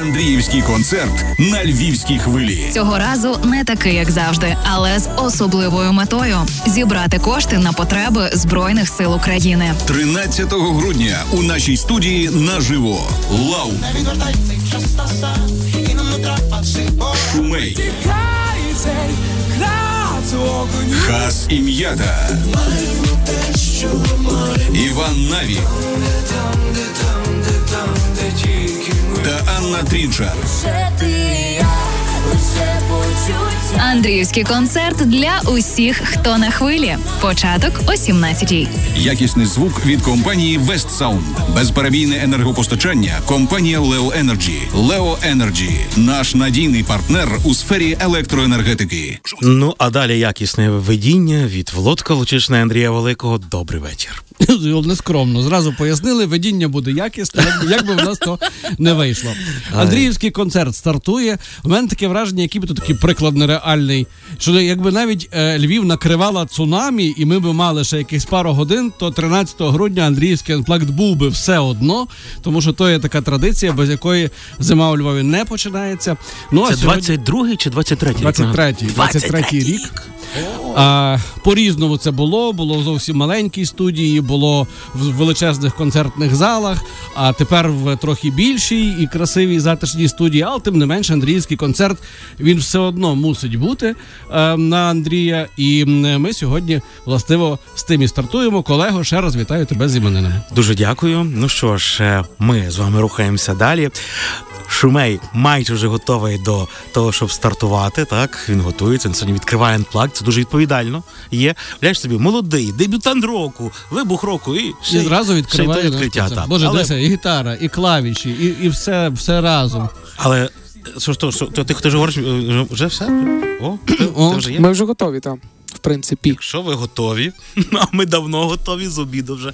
Андріївський концерт на львівській хвилі. Цього разу не такий, як завжди, але з особливою метою зібрати кошти на потреби збройних сил України. 13 грудня у нашій студії наживо. Лау. Шумей. Хас і м'ята. Іван Наві та Анна Трінчар. Андріївський концерт для усіх, хто на хвилі. Початок о 17-й. Якісний звук від компанії West Sound. Безперебійне енергопостачання. Компанія Leo Energy. Leo Energy – наш надійний партнер у сфері електроенергетики. Ну а далі якісне ведіння від Володка Лучишна Андрія Великого. Добрий вечір. Нескромно. Зразу пояснили, ведіння буде якісне, як, би- в нас то не вийшло. Андріївський концерт стартує. У мене таке враження, який би тут такий приклад нереальний. Що якби навіть е, Львів накривала цунамі, і ми би мали ще якихось пару годин, то 13 грудня Андріївський анплакт був би все одно, тому що то є така традиція, без якої зима у Львові не починається. Ну а Це сьогодні... 22-й чи 23-й? рік? 23-й, 23-й рік. А, по-різному це було. Було зовсім маленькій студії, було в величезних концертних залах, а тепер в трохи більшій і красивій затишній студії. Але тим не менше, Андріївський концерт він все одно мусить бути е, на Андрія. І ми сьогодні властиво з тим і стартуємо. Колего, ще раз вітаю тебе з іменинами. Дуже дякую. Ну що ж, е, ми з вами рухаємося далі. Шумей майже вже готовий до того, щоб стартувати. Так він готується. Він сьогодні відкриває анплак. Це дуже відповідально. Є Уявляєш собі, молодий, дебютант року, вибух року і ще І зразу ще й відкриває то відкриття. так. Боже, але, дивися, і гітара, і клавіші, і, і все, все разом. але що ж то, що то ти, ти ж говориш, вже все? О, ти, О, ти вже є? Ми вже готові там, в принципі. Якщо ви готові, а ми давно готові з обіду вже.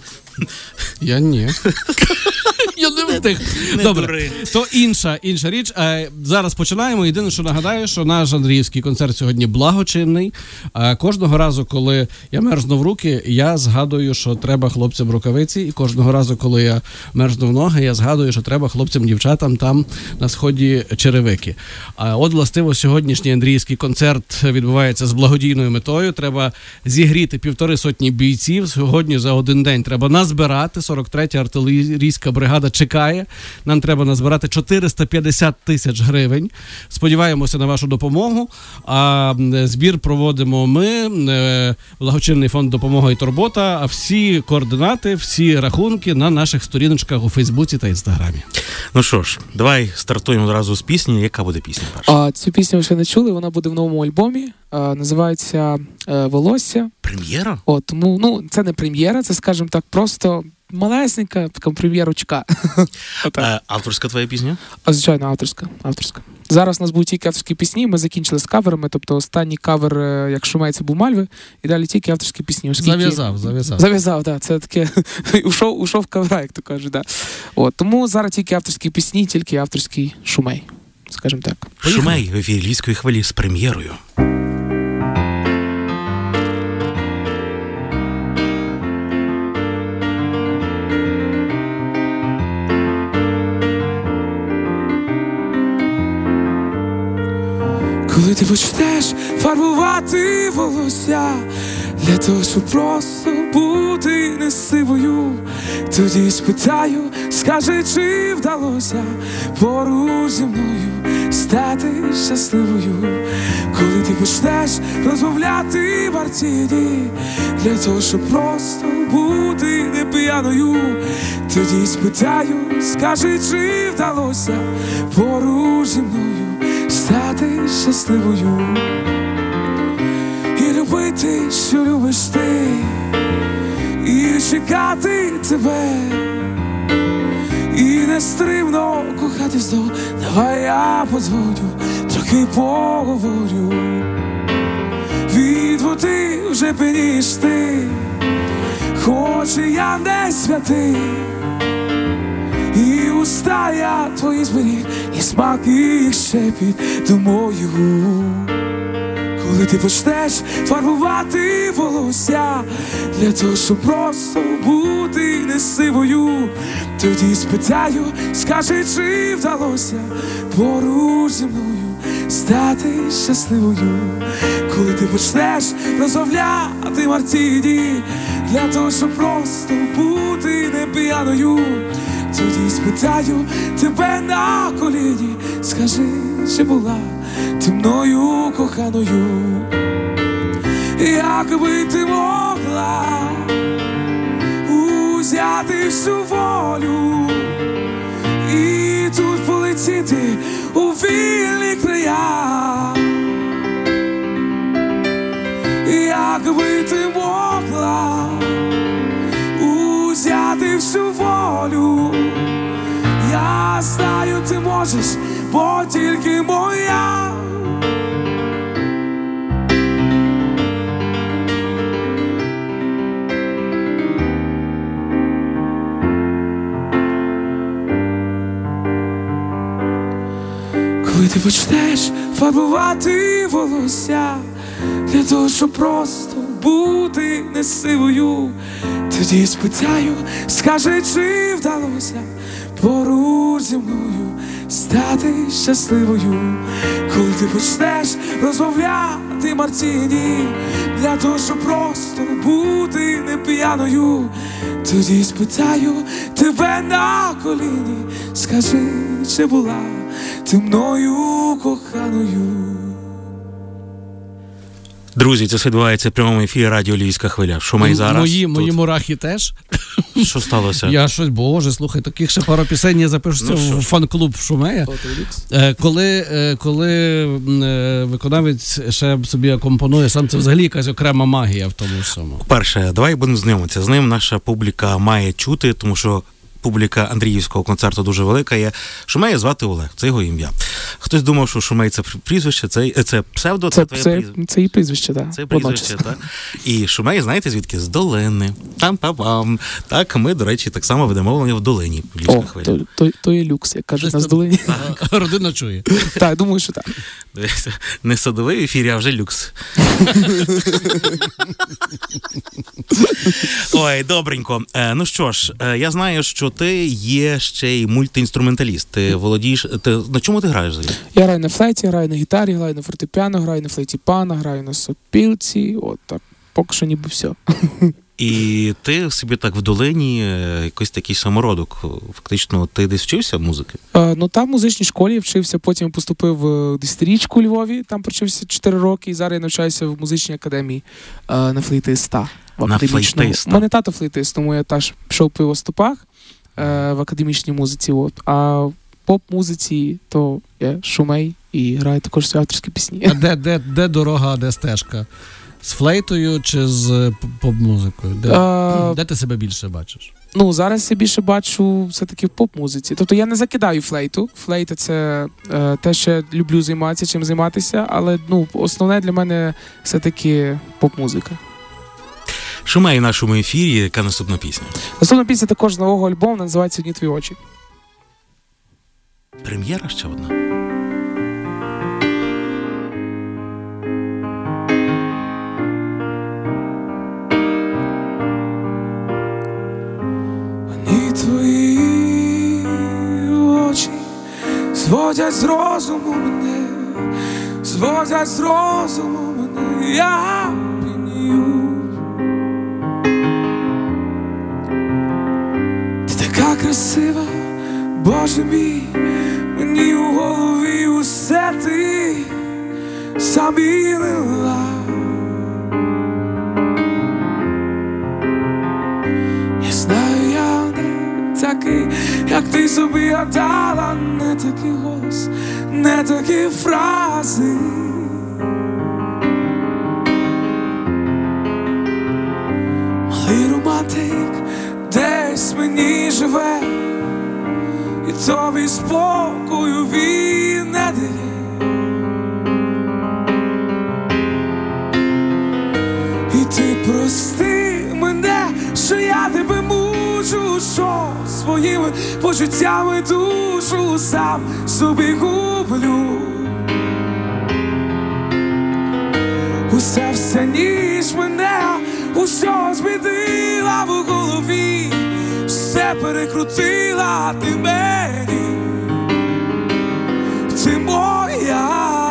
Я ні. Я не встиг. Добре, то інша інша річ. Е, Зараз починаємо. Єдине, що нагадаю, що наш Андріївський концерт сьогодні благочинний. Е, Кожного разу, коли я мерзну в руки, я згадую, що треба хлопцям рукавиці. І кожного разу, коли я мерзну в ноги, я згадую, що треба хлопцям, дівчатам там на сході черевики. А от властиво сьогоднішній Андріївський концерт відбувається з благодійною метою. Треба зігріти півтори сотні бійців. Сьогодні за один день треба назбирати. 43-я артилерійська бригада чекає. Нам треба назбирати 450 тисяч гривень. Сподіваємося на вашу допомогу. А збір проводимо ми, е, благочинний фонд допомога і турбота. А всі координати, всі рахунки на наших сторіночках у Фейсбуці та Інстаграмі. Ну що ж, давай стартуємо одразу з пісні. Яка буде пісня перша? А цю пісню ви ще не чули, вона буде в новому альбомі. А, називається е, Волосся. Прем'єра? От, тому ну, це не прем'єра, це, скажімо так, просто малесенька така прем'єрочка. Е, авторська твоя пісня? А, звичайно, авторська. авторська. Зараз у нас будуть тільки авторські пісні. Ми закінчили з каверами, тобто останній кавер, е, як шумається, був Мальви, і далі тільки авторські пісні. Оскільки... Зав'язав, зав'язав. Зав'язав, так. Це таке ушов, ушов кавера, як то кажуть. Да. От, тому зараз тільки авторські пісні, тільки авторський шумей, скажімо так. Шумей в ефірі Львівської хвилі з прем'єрою. Ти почнеш фарбувати волосся для того, щоб просто бути не сивою, тоді спитаю, скажи, чи вдалося поруч зі мною стати щасливою, коли ти почнеш розмовляти в для того, щоб просто бути не п'яною, тоді спитаю, скажи, чи вдалося поруч зі мною стати щасливою і любити, що любиш ти, і чекати тебе, і нестримно кохати знов. Давай я подзвоню, трохи поговорю. Від води вже пеніш ти, хоч і я не святий. І уста я твої зберіг, і смак їх щепіт думаю, коли ти почнеш фарбувати волосся для того, щоб просто бути не сивою, тоді спитаю, скажи, чи вдалося поруч зі мною стати щасливою, коли ти почнеш розмовляти Мартіні для того, щоб просто бути не п'яною, тоді спитаю тебе на коліні, скажи, чи була ти мною коханою, якби ти могла узяти всю волю і тут полетіти у вільні края, якби ти могла узяти всю волю, я знаю, ти можеш, бо тільки моя. Коли ти почнеш фарбувати волосся для того, щоб просто бути не сивою, тоді спитаю, скажи, чи вдалося поруч зі мною стати щасливою, коли ти почнеш розмовляти Мартіні для того, щоб просто бути не п'яною, тоді спитаю тебе на коліні, скажи, чи була ти мною коханою. Друзі, це все відбувається в прямому ефірі радіо Львівська хвиля. Шумей зараз. Мої, тут. мої мурахи теж. Що сталося? Я щось, боже, слухай, таких ще пару пісень я запишуся Ну, в фан-клуб Шумея. Е, Коли, е, коли е, виконавець ще собі акомпонує, сам це взагалі якась окрема магія в тому всьому. Перше, давай будемо знайомитися. З ним наша публіка має чути, тому що публіка Андріївського концерту дуже велика є. Шумея звати Олег, це його ім'я. Хтось думав, що Шумей це прізвище, це, це псевдо, це, Це, твоє це, прізвище. це і прізвище, так. Це прізвище, так. І Шумей, знаєте, звідки? З долини. Там пам Так, ми, до речі, так само ведемо мовлення в долині. О, хвиля. то, то, то є люкс, як кажуть Десь на там- Родина чує. Так, думаю, що так. Дивіться, Не садовий ефір, а вже люкс. Ой, добренько. Е, ну що ж, е, я знаю, що ти є ще й мультиінструменталіст. Ти володієш. Ти, на чому ти граєш взагалі? Я граю на флейті, граю на гітарі, граю на фортепіано, граю на флейті пана, граю на сопілці. От так. Поки що ніби все. І ти собі так в долині е, якийсь такий самородок. Фактично, ти десь вчився музики? Е, ну там в музичній школі я вчився, потім поступив в десятирічку у Львові, там провчився 4 роки, і зараз я навчаюся в музичній академії е, на флейтиста. На флейтиста. У мене тато флейтист, тому я теж пішов по його стопах е, в академічній музиці. От. А в поп-музиці то я SHUMEI і граю також свої авторські пісні. А де, де, де дорога, а де стежка? З флейтою чи з поп-музикою? Де, Е, де ти себе більше бачиш? Ну, зараз я більше бачу все-таки в поп-музиці. Тобто я не закидаю флейту. Флейта це е, те, що я люблю займатися, чим займатися, але ну, основне для мене все-таки поп-музика. Шумей в нашому ефірі, яка наступна пісня? Наступна пісня також з нового альбому називається Одні твої очі. Прем'єра ще одна. Твої очі зводять з розуму мене, зводять з розуму мене, я п'янію. Така красива, Боже мій, мені у голові усе ти замінила. Я знаю, я не такий, як ти собі гадала, не такий голос, не такі фрази. Малий романтик десь мені живе, і тобі спокою він не дає. І ти прости мене, що я тебе мучу, що своїми почуттями душу сам собі гублю. Усе вся ніч мене усього змінила в голові, все перекрутила ти мені, ти моя.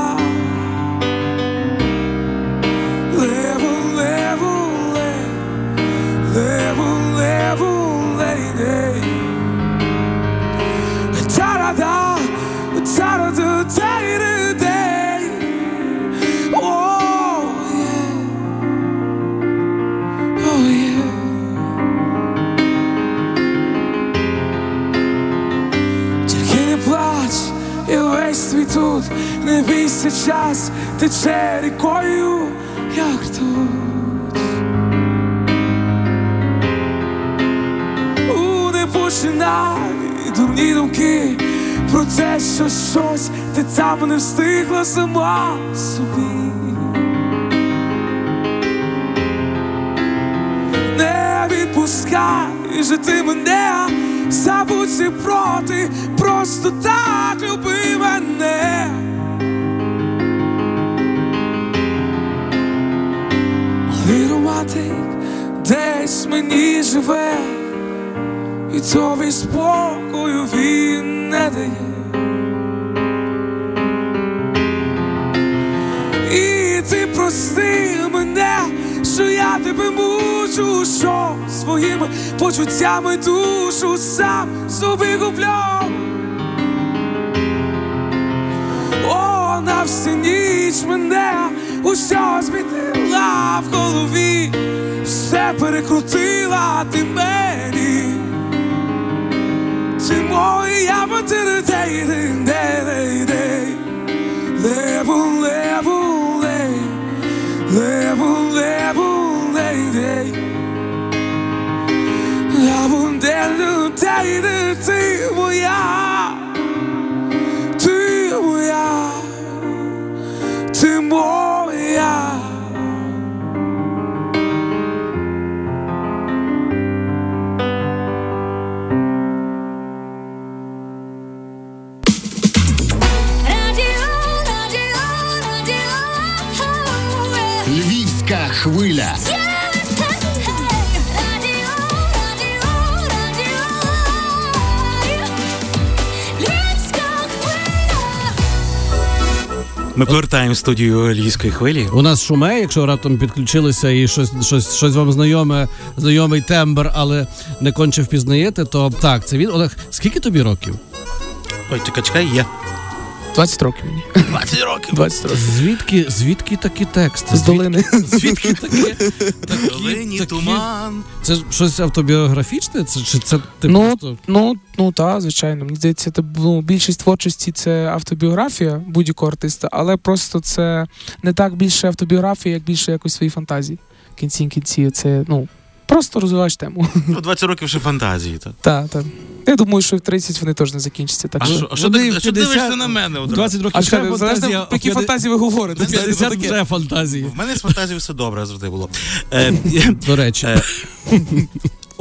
Тут, не бійся час, тече рікою, як тут. У не починай дурні думки про те, що щось ти там не встигла сама собі. Не відпускай же ти мене, забудь всі проти, просто так люби мене. Романтик десь мені живе, і тобі спокою він не дає. І ти прости мене, що я тебе мучу, що своїми почуттями душу сам собі гублю. О, на всю ніч мене усе змінила в голові, все перекрутила ти мені. Ти моя матери, дей, дей, дей, дей. Level, level, lay. Level, level, хвиля. Ми повертаємо студію львівської хвилі. У нас шуме, якщо раптом підключилися і щось, щось, щось вам знайоме, знайомий тембр, але не конче впізнаєте, то так, це він. Олег, скільки тобі років? Ой, чекай, чекай, є. 20 років мені. 20 років. 20 років. Звідки, звідки такі тексти? З долини. Звідки такі? Долині такі- туман. Це ж щось автобіографічне? Це чи це ти Ну, просто Ну, ну так, звичайно. Мені здається, це, ну, більшість творчості це автобіографія будь-якого артиста, але просто це не так більше автобіографія, як більше якось свої фантазії. В кінці кінці це ну просто розвиваєш тему. Ну, 20 років ще фантазії. Так. Так, так. Я думаю, що в 30 вони теж не закінчаться. Так А що. що, а що, ти, 50... що дивишся на мене одразу? 20 років А ще фантазія, про які фантазії ви говорите? в 50 вже фантазії. В мене з фантазією все добре завжди було. Е, До речі.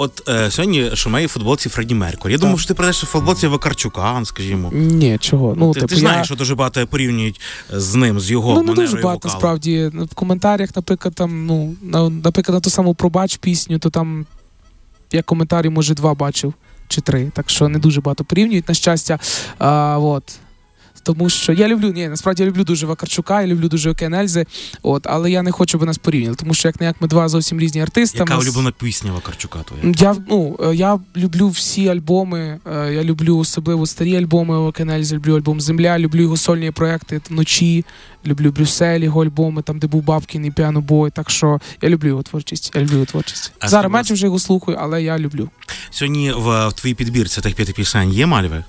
Е, От е, сьогодні шумеє в футболці Фредді Меркурі. Я думав, що ти прийдеш в футболці Вакарчука, скажімо. Ні, чого. Ну, ти, типу, ти знаєш, я... що дуже багато порівнюють з ним, з його Ну, не дуже багато вокалу. насправді. В коментарях, наприклад, там, ну, наприклад, на ту саму пробач пісню, то там я коментарі, може, два бачив чи три. Так що не дуже багато порівнюють, на щастя. А, от. Тому що я люблю, ні, насправді я люблю дуже Вакарчука, я люблю дуже Окен Ельзи, от, але я не хочу, би нас порівняли, тому що як не як ми два зовсім різні артисти. Яка нас- улюблена пісня Вакарчука твоя? я, ну, е, я люблю всі альбоми. е, Я люблю особливо старі альбоми Окенельзі, люблю альбом Земля, люблю його сольні проекти вночі, люблю Брюссель, його альбоми, там, де був Бабкін і Піано Бой. Так що я люблю його творчість. Я люблю його творчість. А Зараз менше вже його слухаю, але я люблю. Сьогодні в, в твоїй підбірці тих п'яти пісень є мальви?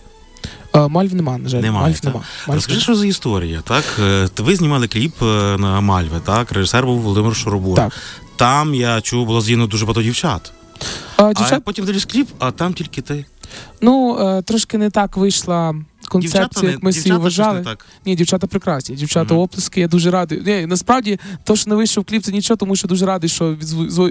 Е, Мальв нема, на жаль. Немає, Мальв так. нема. Мальв Розкажи, нема. що за історія, так? Е, Ви знімали кліп е, на Мальви, так? Режисер був Володимир Шоробур. Так. Там я чув, було згідно дуже багато дівчат. А, А дівчат, потім дивлюсь кліп, а там тільки ти. ну, трошки не так вийшла концепцію, Дівчата як ми не вважали. так. Ні, дівчата прекрасні. Дівчата Мгм. оплески, я дуже радий. Ні, насправді, то, що не вийшов кліп, це нічого, тому що дуже радий, що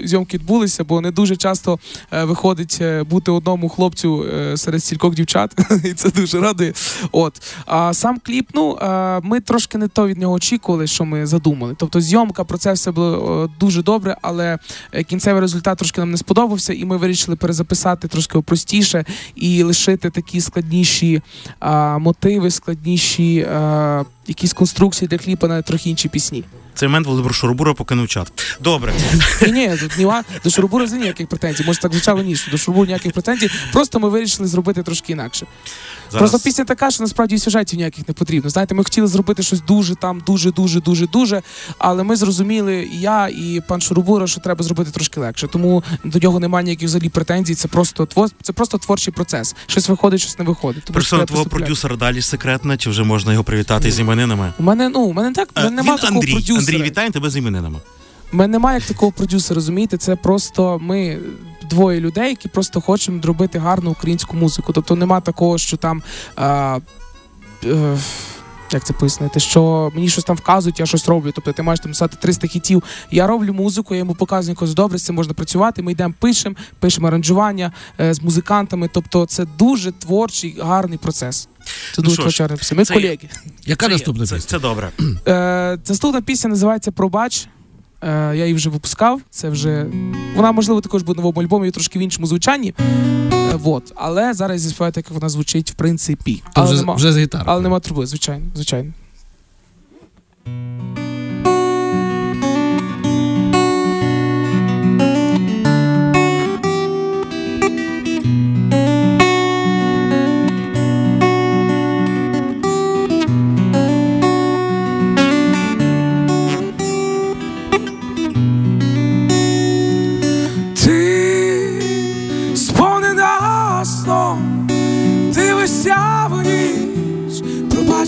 зйомки відбулися, бо не дуже часто е, виходить е, бути одному хлопцю е, серед стількох дівчат, і це дуже радує. От. А сам кліп, ну е, ми трошки не то від нього очікували, що ми задумали. Тобто зйомка, процес все було е, дуже добре, але е, кінцевий результат трошки нам не сподобався, і ми вирішили перезаписати трошки простіше і лишити такі складніші а, мотиви, складніші а, якісь конструкції для кліпа на трохи інші пісні. Цей момент Володимир Шоробура покинув чат. Добре. Ні, ні, тут німа до Шурбура взагалі ніяких претензій. Може так звучало ніж до Шурбура ніяких претензій. Просто ми вирішили зробити трошки інакше. Зараз Просто пісня така, що насправді і сюжетів ніяких не потрібно. Знаєте, ми хотіли зробити щось дуже там, дуже, дуже, дуже, дуже. Але ми зрозуміли, і я, і пан Шурубура, що треба зробити трошки легше. Тому до нього немає ніяких взагалі претензій. Це просто тво- це просто творчий процес. Щось виходить, щось не виходить. Тому персона твого продюсера далі секретна, чи вже можна його привітати з іменинами? У мене ну у мене так у Е, мене немає такого Андрій. продюсера. Андрій, вітаємо тебе з іменинами. У мене немає як такого продюсера, розумієте? Це просто ми двоє людей, які просто хочемо зробити гарну українську музику. Тобто нема такого, що там. А, е, як це пояснити, що мені щось там вказують, я щось роблю. Тобто ти маєш там писати 300 хітів. Я роблю музику, я йому показую якось добре, з цим можна працювати. Ми йдемо, пишемо, пишемо аранжування е, з музикантами. Тобто це дуже творчий, гарний процес. Це Ну дуже процес. Ми це- колеги. Яка Це- наступна це, пісня? це добре. Е, наступна пісня називається Пробач. Е, я її вже випускав. Це вже вона, можливо, також буде в новому альбомі, і трошки в іншому звучанні. Е, вот. Але зараз зі співаєте, як вона звучить, в принципі. Але вже, нема, вже з гітарою. але нема труби, звичайно, звичайно.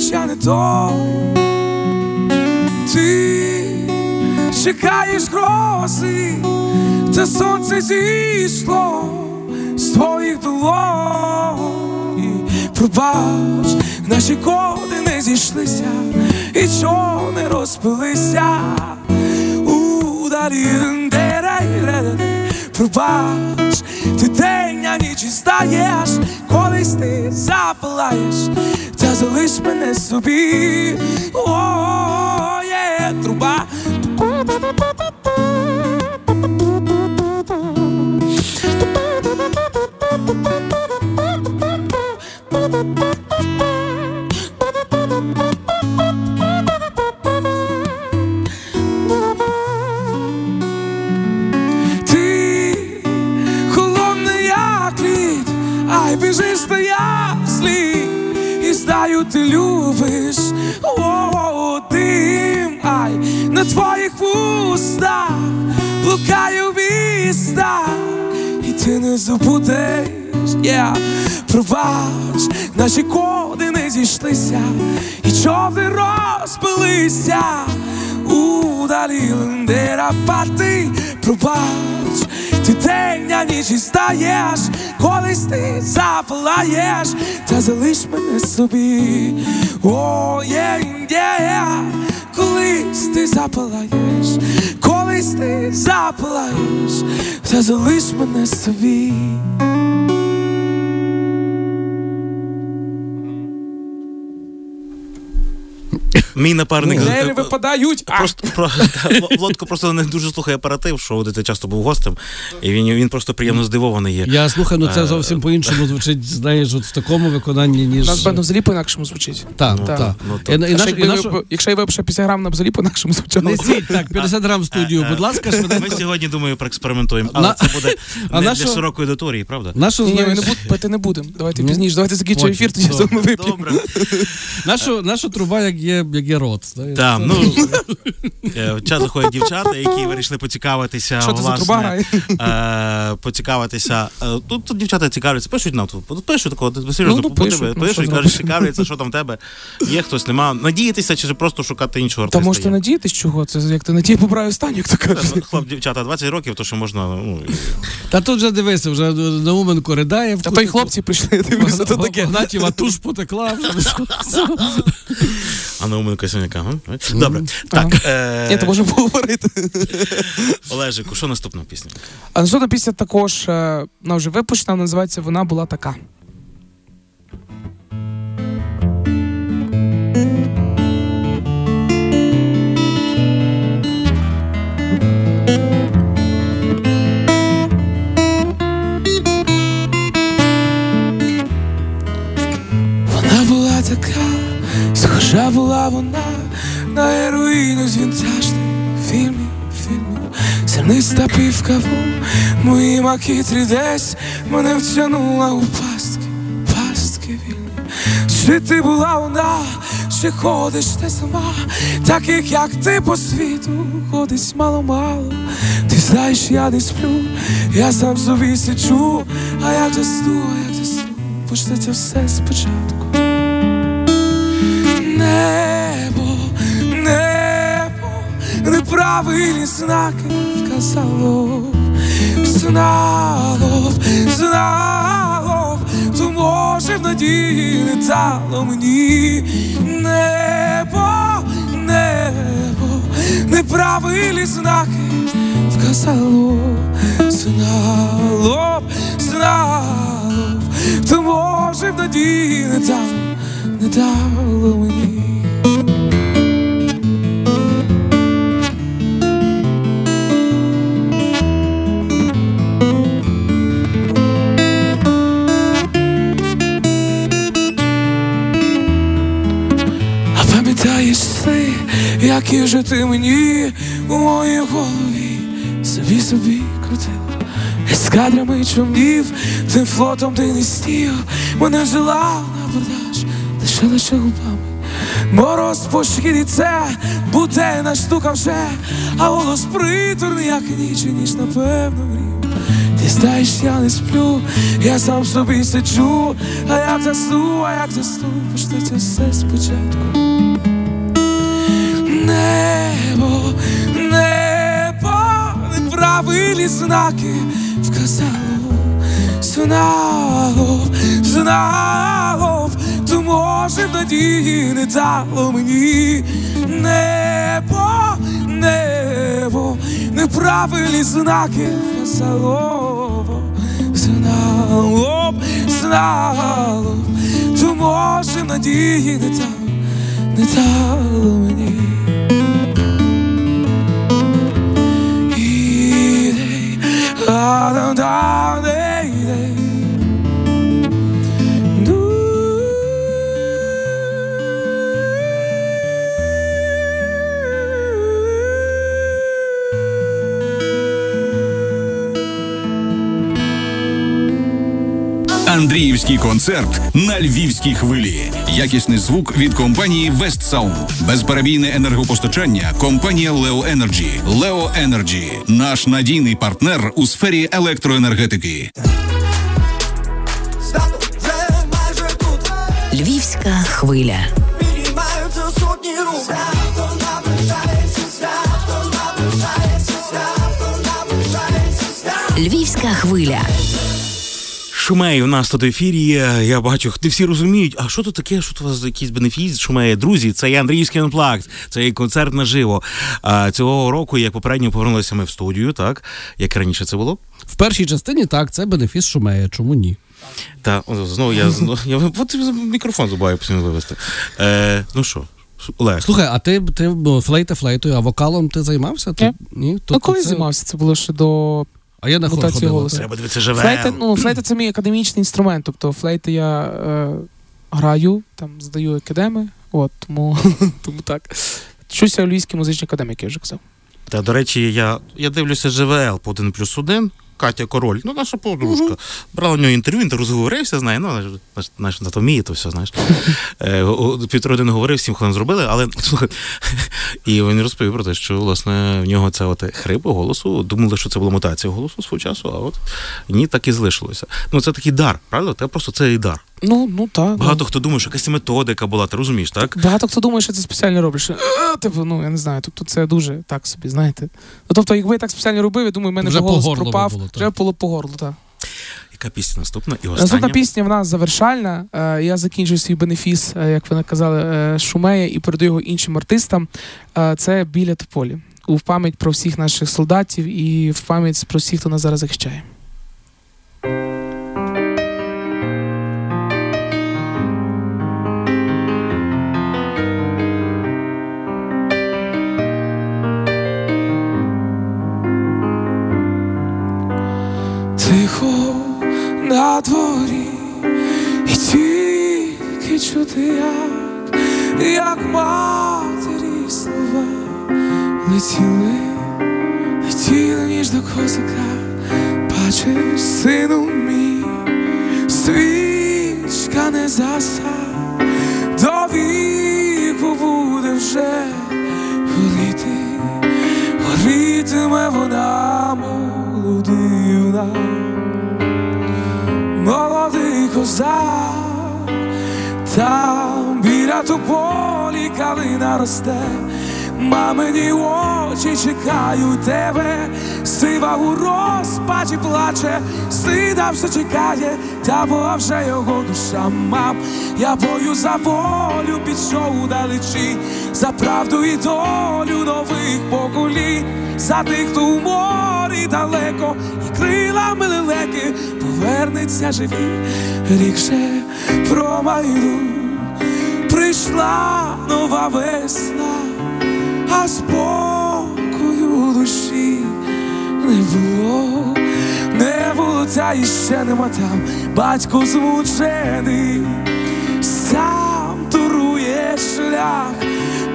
Я не той. Ти чекаєш грози, та сонце зійшло з твоїх долонь. Пробач, наші коди не зійшлися, і чого не розпилися. Удалі Пробач, ти день, а здаєш, колись ти запалаєш, та залиш мене собі. О, є труба. Ай біжиш та я слід, і знаю, ти любиш о, дим, ай на твоїх вустах блукаю міста, і ти не забудеш, yeah. пробач, наші коди не зійшлися, і човни розпилися. Удалі лендера пати, пробач, ти день, на ніч і стаєш, колись ти запалаєш, та залиш мене собі. О, є, є, колись ти запалаєш, колись ти запалаєш, та залиш мене собі. Мій напарник. Е, випадають. А! Просто про та, просто не дуже слухає оператив, що ти часто був гостем, і він, він просто приємно здивований є. Я слухаю, ну це Е, зовсім по-іншому звучить, знаєш, от в такому виконанні, У ніж. нас бендом взагалі по-інакшому звучить. Так, Ну, так. Ну, Якщо я випишу 50 грам, на взагалі по-інакшому звучало. Несіть, так, 50 грам в студію, будь ласка, Ми сьогодні, думаю, проекспериментуємо, але На- це буде А не для широкої аудиторії, правда? Ні, ні, ми не будемо, пити не будемо. Давайте пізніше. Давайте закінчимо ефір, тоді ми вип'ємо. Нашу труба, як є, як є рот. знаєш. Так, Це- ну Е, В чат заходять дівчата, які вирішили поцікавитися. Що це за труба е, поцікавитися. Е, Тут, тут дівчата цікавляться, пишуть нам тут, пишуть такого, Ну, серйозно, ну, подиви, пишуть, ну, пишуть, що кажуть, цікавляться, що там в тебе. Є хтось, нема. Надіятися чи просто шукати іншого Та можете є? надіятись, чого? Це як ти надії поправив останню, як то кажуть. Е, Хлоп, дівчата, 20 років, то що можна. Ну, Та тут вже дивися, вже Науменко ридає. Та то й хлопці прийшли, дивися, то таке. Гнатєва туш потекла. а Науменко Синяка. Добре. Так, Я Ні, то можу поговорити. Олежику, що наступна пісня? А наступна пісня також е, вона вже випущена, називається Вона була така. Схожа була вона на героїну з вінтажних фільмів, фільмів. Зерниста півкаву, мої макітрі десь мене втягнула у пастки, пастки вільні. Чи ти була вона, чи ходиш ти сама, таких як ти по світу, ходить мало-мало. Ти знаєш, я не сплю, я сам собі сиджу, а як засну, а як засну, почнеться все спочатку. Небо, небо, неправильні знаки вказало, знало, знало, то може в надії не дало мені. Небо, небо, неправильні знаки вказало, знало, знало, то може в надії не дало не дало мені. А пам'ятаєш ти, які же ти мені у моїй голові собі собі крутив. Ескадрами чомнів, тим флотом ти не стів, мене взяла на абордаж, лише лише губами. Мороз по шкірі це буденна штука вже, а голос приторний, як ніч, і ніч, напевно, грів. Ти знаєш, я не сплю, я сам собі сиджу, а як засну, а як засну, почнеться все спочатку. Небо, небо, неправильні знаки вказало, знало, знало, може надії не дало мені небо, небо, неправильні знаки вказало, знало, б, знало, то може надії не дало не дало мені. Ідей, а-да-да-дей-дей. Андріївський концерт на львівській хвилі. Якісний звук від компанії West Sound. Безперебійне енергопостачання. Компанія Leo Energy. Leo Energy – наш надійний партнер у сфері електроенергетики. Львівська хвиля. Львівська хвиля. Шумей у нас тут в ефірі. Я бачу, не всі розуміють, а що тут таке, що тут у вас якийсь бенефіс шумеє. Друзі, це є Андріївський анплакт, це є концерт наживо. А, цього року, як попередньо повернулися ми в студію, так як раніше це було. В першій частині так, це бенефіс Шумея. Чому ні? Та знову я знову я от мікрофон забуваю постійно вивести. Е, ну що, Олег, Слухай, а ти, ти бо, флейта флейтою, а вокалом ти займався? Ти, ні? Ну, Тобто коли це- займався, це було ще до А я на хор ходила. голосу. треба дивитися живе. Флейта, ну, флейта це мій академічний інструмент. Тобто флейти я е, граю, там здаю академи, от, тому, тому так. Вчуся у Львівській музичній академії, як я вже казав. Та до речі, я, я дивлюся ЖВЛ по 1 плюс 1. Катя Король, ну наша подружка. Брала у нього інтерв'ю, він розговорився, нею. ну, знаєш, на то вміє, то все, знаєш. Е, Півтори години говорив, сім хвилин зробили, але слухай, і він розповів про те, що власне в нього це от хрип голосу. Думали, що це була мутація голосу свого часу, а от ні, так і залишилося. Ну це такий дар, правда? Це просто це і дар. Ну, ну так. Багато хто думає, що якась методика була, ти розумієш, так? Багато хто думає, що це спеціально роблять. Що, «Е, типу, ну я не знаю. Тобто це дуже так собі, знаєте. Ну тобто, якби я так спеціально робив, я думаю, в мене Вже голос по пропав, було, вже було по горлу, так. Яка пісня наступна і остання? Наступна пісня в нас завершальна. Е, Я закінчую свій бенефіс, е, як ви казали, е, Шумея і передаю його іншим артистам. Це біля Тополі. У пам'ять про всіх наших солдатів і в пам'ять про всіх, хто нас зараз захищає. Росте, мамині очі чекають тебе, сива у розпачі плаче, сида все чекає, та бо вже його душа мам. Я бою за волю пішов удалечі, за правду і долю нових поколінь, за тих, хто у морі далеко, і крилами лелеки повернеться живі, рік ще промайду, прийшла нова весна, а спокою душі не було, не було, та іще нема там, батько змучений, сам турує шлях,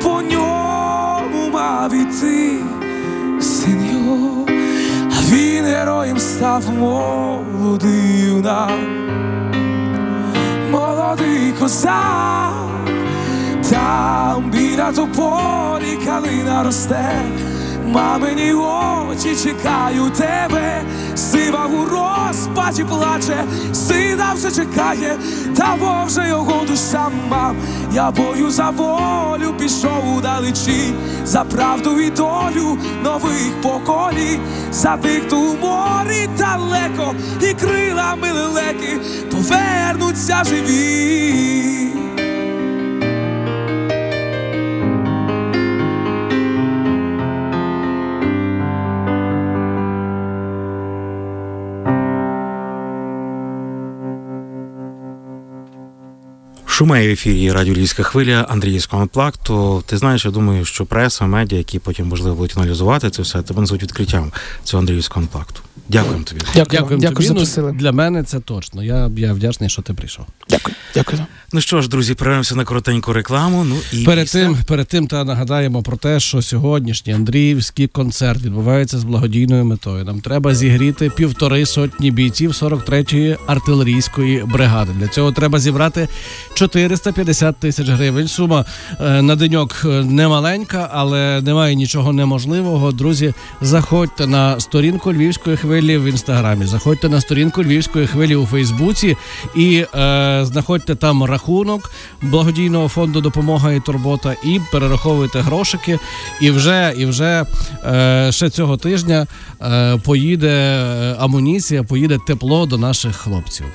по ньому мав іти син його, а він героєм став молодий юнак, молодий козак, там біля тополі калина росте, мамині очі чекають тебе, сива у розпачі плаче, сина все чекає, та бо вже його душа мам. Я бою за волю пішов удалечі, за правду і долю нових поколінь, за тих, у морі далеко, і крилами лелеки повернуться живі. Шумає в ефірі Радіо Львівська хвиля Андріївського плакту. Ти знаєш, я думаю, що преса, медіа, які потім можливо будуть аналізувати це все, тебе назвуть відкриттям цього Андріївського плакту. Дякуємо тобі. Дякую, Дякую, дякую, тобі. Ну, запросили. для мене це точно. Я, я вдячний, що ти прийшов. Дякую, дякую. Ну що ж, друзі, перервемося на коротеньку рекламу. Ну і Перед після- тим, перед тим та нагадаємо про те, що сьогоднішній Андріївський концерт відбувається з благодійною метою. Нам треба зігріти півтори сотні бійців 43-ї артилерійської бригади. Для цього треба зібрати 450 тисяч гривень. Сума е, на деньок е, немаленька, але немає нічого неможливого. Друзі, заходьте на сторінку Львівської хвилі в інстаграмі, заходьте на сторінку Львівської хвилі у Фейсбуці і е, знаходьте там рахунок благодійного фонду допомога і турбота, і перераховуйте грошики. І вже, і вже е, ще цього тижня е, поїде е, амуніція, поїде тепло до наших хлопців.